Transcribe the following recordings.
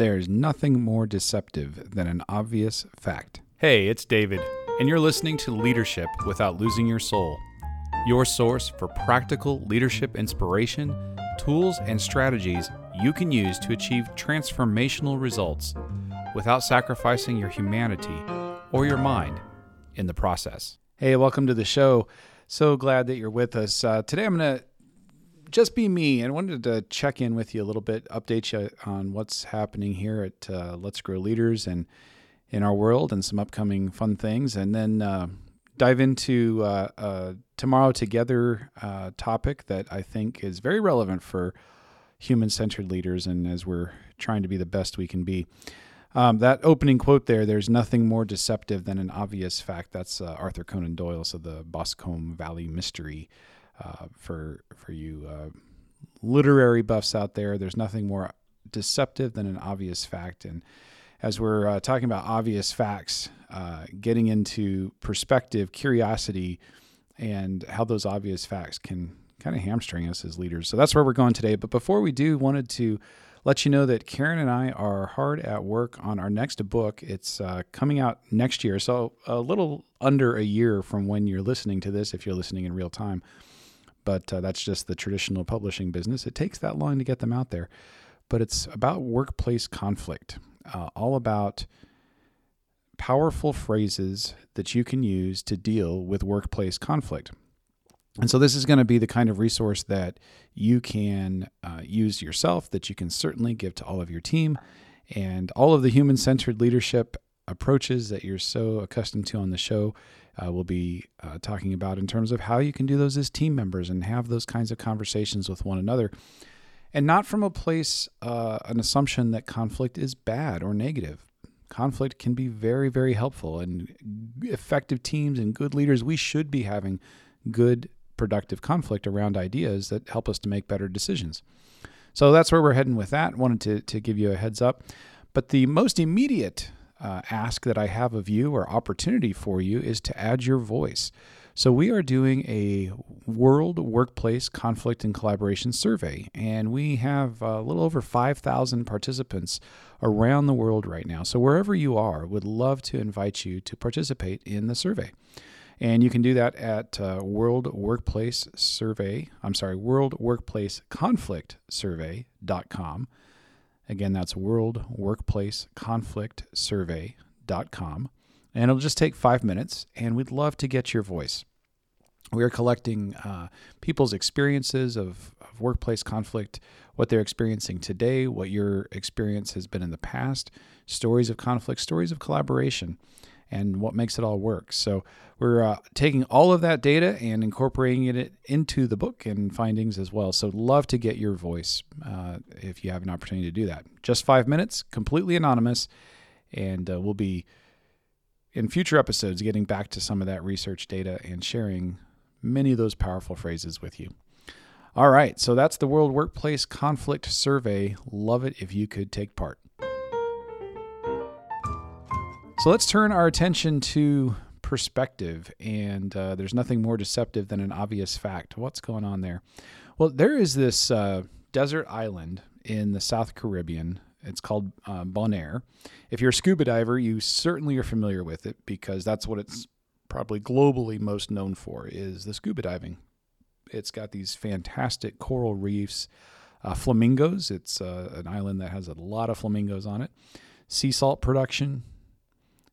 There's nothing more deceptive than an obvious fact. Hey, it's David, and you're listening to Leadership Without Losing Your Soul, your source for practical leadership inspiration, tools, and strategies you can use to achieve transformational results without sacrificing your humanity or your mind in the process. Hey, welcome to the show. So glad that you're with us. Uh, today I'm going to just be me I wanted to check in with you a little bit, update you on what's happening here at uh, Let's Grow Leaders and in our world and some upcoming fun things, and then uh, dive into uh, a Tomorrow Together uh, topic that I think is very relevant for human centered leaders and as we're trying to be the best we can be. Um, that opening quote there, there's nothing more deceptive than an obvious fact. That's uh, Arthur Conan Doyle, so the Boscombe Valley Mystery uh, for for you uh, literary buffs out there. There's nothing more deceptive than an obvious fact. And as we're uh, talking about obvious facts, uh, getting into perspective, curiosity, and how those obvious facts can kind of hamstring us as leaders. So that's where we're going today. But before we do, wanted to let you know that Karen and I are hard at work on our next book. It's uh, coming out next year, so a little under a year from when you're listening to this, if you're listening in real time but uh, that's just the traditional publishing business. It takes that long to get them out there. But it's about workplace conflict, uh, all about powerful phrases that you can use to deal with workplace conflict. And so, this is going to be the kind of resource that you can uh, use yourself, that you can certainly give to all of your team, and all of the human centered leadership approaches that you're so accustomed to on the show uh, we'll be uh, talking about in terms of how you can do those as team members and have those kinds of conversations with one another. And not from a place, uh, an assumption that conflict is bad or negative. Conflict can be very, very helpful. And effective teams and good leaders, we should be having good, productive conflict around ideas that help us to make better decisions. So that's where we're heading with that. Wanted to, to give you a heads up. But the most immediate uh, ask that I have of you or opportunity for you is to add your voice. So, we are doing a World Workplace Conflict and Collaboration Survey, and we have a little over 5,000 participants around the world right now. So, wherever you are, would love to invite you to participate in the survey. And you can do that at uh, World Workplace Survey, I'm sorry, World Workplace Conflict Survey.com. Again, that's World Workplace Conflict And it'll just take five minutes, and we'd love to get your voice. We are collecting uh, people's experiences of, of workplace conflict, what they're experiencing today, what your experience has been in the past, stories of conflict, stories of collaboration and what makes it all work. So we're uh, taking all of that data and incorporating it into the book and findings as well. So love to get your voice uh, if you have an opportunity to do that. Just five minutes, completely anonymous, and uh, we'll be in future episodes getting back to some of that research data and sharing many of those powerful phrases with you. All right, so that's the World Workplace Conflict Survey. Love it if you could take part. So let's turn our attention to perspective. And uh, there's nothing more deceptive than an obvious fact. What's going on there? Well, there is this uh, desert island in the South Caribbean. It's called uh, Bonaire. If you're a scuba diver, you certainly are familiar with it because that's what it's probably globally most known for is the scuba diving. It's got these fantastic coral reefs, uh, flamingos. It's uh, an island that has a lot of flamingos on it. Sea salt production,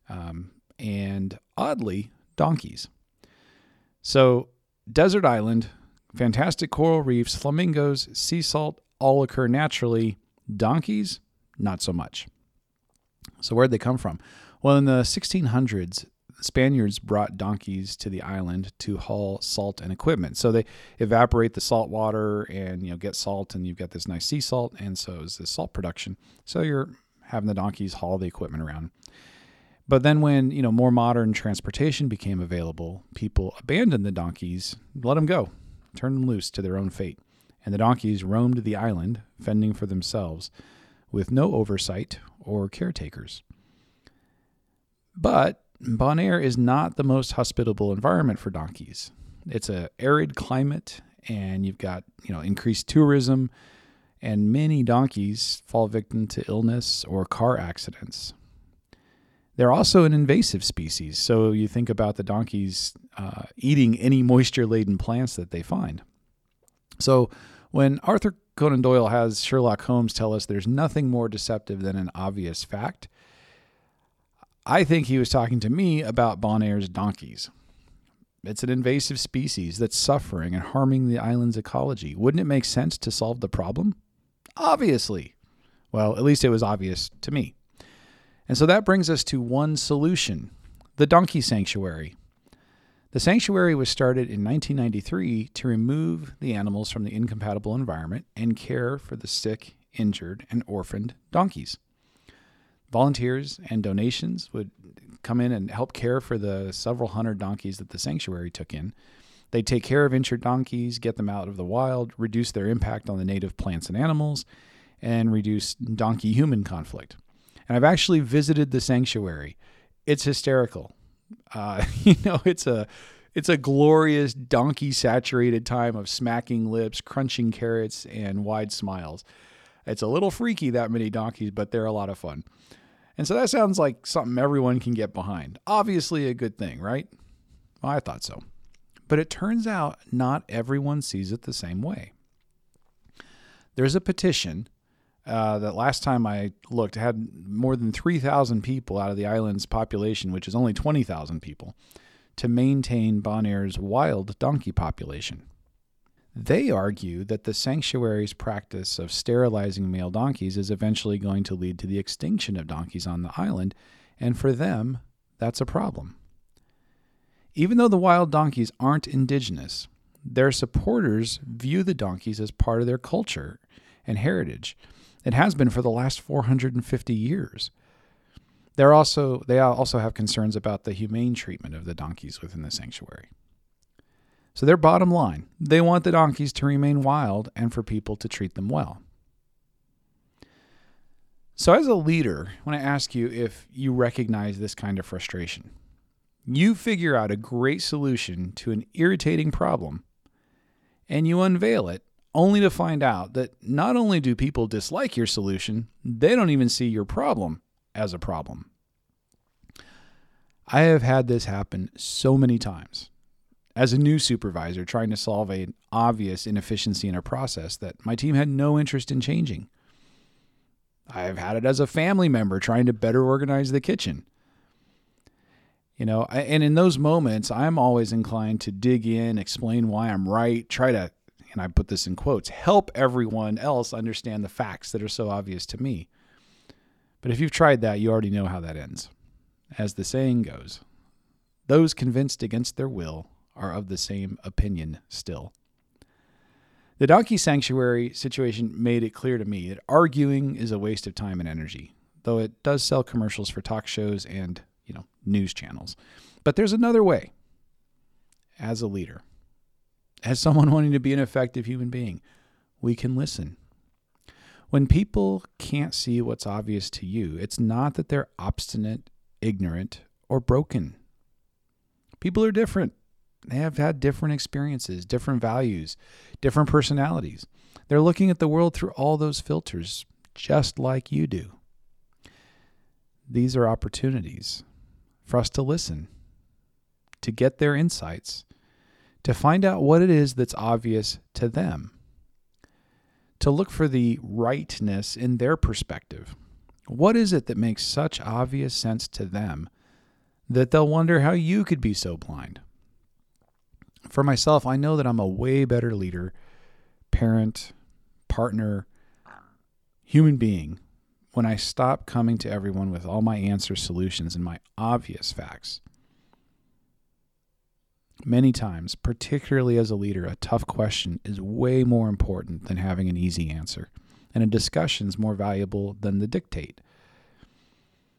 um, and oddly, donkeys. So, desert island, fantastic coral reefs, flamingos, sea salt all occur naturally. Donkeys, not so much. So, where'd they come from? Well, in the 1600s, Spaniards brought donkeys to the island to haul salt and equipment. So they evaporate the salt water and you know get salt, and you've got this nice sea salt, and so is this salt production. So you're having the donkeys haul the equipment around. But then when, you know, more modern transportation became available, people abandoned the donkeys, let them go, turned them loose to their own fate. And the donkeys roamed the island, fending for themselves, with no oversight or caretakers. But Bonaire is not the most hospitable environment for donkeys. It's a arid climate and you've got, you know, increased tourism and many donkeys fall victim to illness or car accidents. They're also an invasive species, so you think about the donkeys uh, eating any moisture laden plants that they find. So when Arthur Conan Doyle has Sherlock Holmes tell us there's nothing more deceptive than an obvious fact, I think he was talking to me about Bonaire's donkeys. It's an invasive species that's suffering and harming the island's ecology. Wouldn't it make sense to solve the problem? Obviously. Well, at least it was obvious to me. And so that brings us to one solution the donkey sanctuary. The sanctuary was started in 1993 to remove the animals from the incompatible environment and care for the sick, injured, and orphaned donkeys. Volunteers and donations would come in and help care for the several hundred donkeys that the sanctuary took in. They'd take care of injured donkeys, get them out of the wild, reduce their impact on the native plants and animals, and reduce donkey human conflict. And I've actually visited the sanctuary. It's hysterical. Uh, you know, it's a it's a glorious donkey saturated time of smacking lips, crunching carrots, and wide smiles. It's a little freaky that many donkeys, but they're a lot of fun. And so that sounds like something everyone can get behind. Obviously, a good thing, right? Well, I thought so. But it turns out not everyone sees it the same way. There's a petition uh, that last time I looked had more than 3,000 people out of the island's population, which is only 20,000 people, to maintain Bonaire's wild donkey population. They argue that the sanctuary's practice of sterilizing male donkeys is eventually going to lead to the extinction of donkeys on the island, and for them, that's a problem. Even though the wild donkeys aren't indigenous, their supporters view the donkeys as part of their culture and heritage it has been for the last 450 years. They're also, they also have concerns about the humane treatment of the donkeys within the sanctuary. So, their bottom line they want the donkeys to remain wild and for people to treat them well. So, as a leader, I want to ask you if you recognize this kind of frustration. You figure out a great solution to an irritating problem and you unveil it only to find out that not only do people dislike your solution, they don't even see your problem as a problem. I have had this happen so many times. As a new supervisor trying to solve an obvious inefficiency in a process that my team had no interest in changing. I have had it as a family member trying to better organize the kitchen. You know, and in those moments, I'm always inclined to dig in, explain why I'm right, try to and I put this in quotes, help everyone else understand the facts that are so obvious to me. But if you've tried that, you already know how that ends. As the saying goes, those convinced against their will are of the same opinion still. The donkey sanctuary situation made it clear to me that arguing is a waste of time and energy, though it does sell commercials for talk shows and, you know, news channels. But there's another way as a leader as someone wanting to be an effective human being, we can listen. When people can't see what's obvious to you, it's not that they're obstinate, ignorant, or broken. People are different. They have had different experiences, different values, different personalities. They're looking at the world through all those filters, just like you do. These are opportunities for us to listen, to get their insights, to find out what it is that's obvious to them, to look for the rightness in their perspective. What is it that makes such obvious sense to them that they'll wonder how you could be so blind? For myself, I know that I'm a way better leader, parent, partner, human being when I stop coming to everyone with all my answers, solutions, and my obvious facts. Many times, particularly as a leader, a tough question is way more important than having an easy answer, and a discussion is more valuable than the dictate.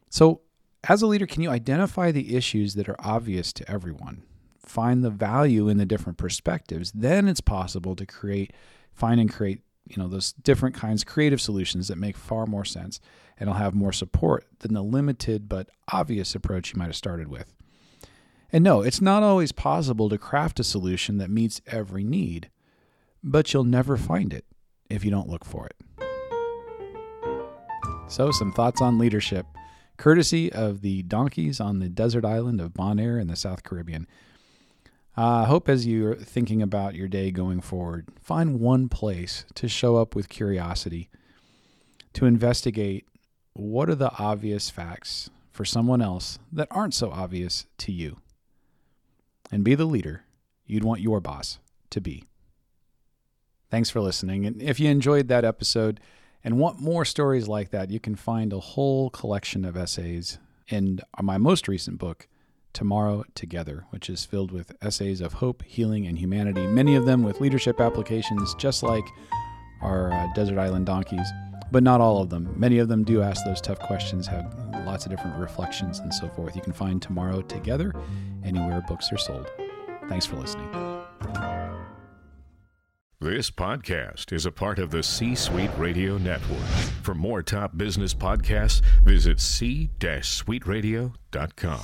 So, as a leader, can you identify the issues that are obvious to everyone? Find the value in the different perspectives. Then it's possible to create, find and create, you know, those different kinds, creative solutions that make far more sense and will have more support than the limited but obvious approach you might have started with. And no, it's not always possible to craft a solution that meets every need, but you'll never find it if you don't look for it. So, some thoughts on leadership, courtesy of the donkeys on the desert island of Bonaire in the South Caribbean. I uh, hope as you're thinking about your day going forward, find one place to show up with curiosity, to investigate what are the obvious facts for someone else that aren't so obvious to you, and be the leader you'd want your boss to be. Thanks for listening. And if you enjoyed that episode, and want more stories like that, you can find a whole collection of essays in my most recent book, Tomorrow Together, which is filled with essays of hope, healing, and humanity, many of them with leadership applications, just like our uh, Desert Island Donkeys, but not all of them. Many of them do ask those tough questions, have lots of different reflections, and so forth. You can find Tomorrow Together anywhere books are sold. Thanks for listening. This podcast is a part of the C Suite Radio Network. For more top business podcasts, visit c-suiteradio.com.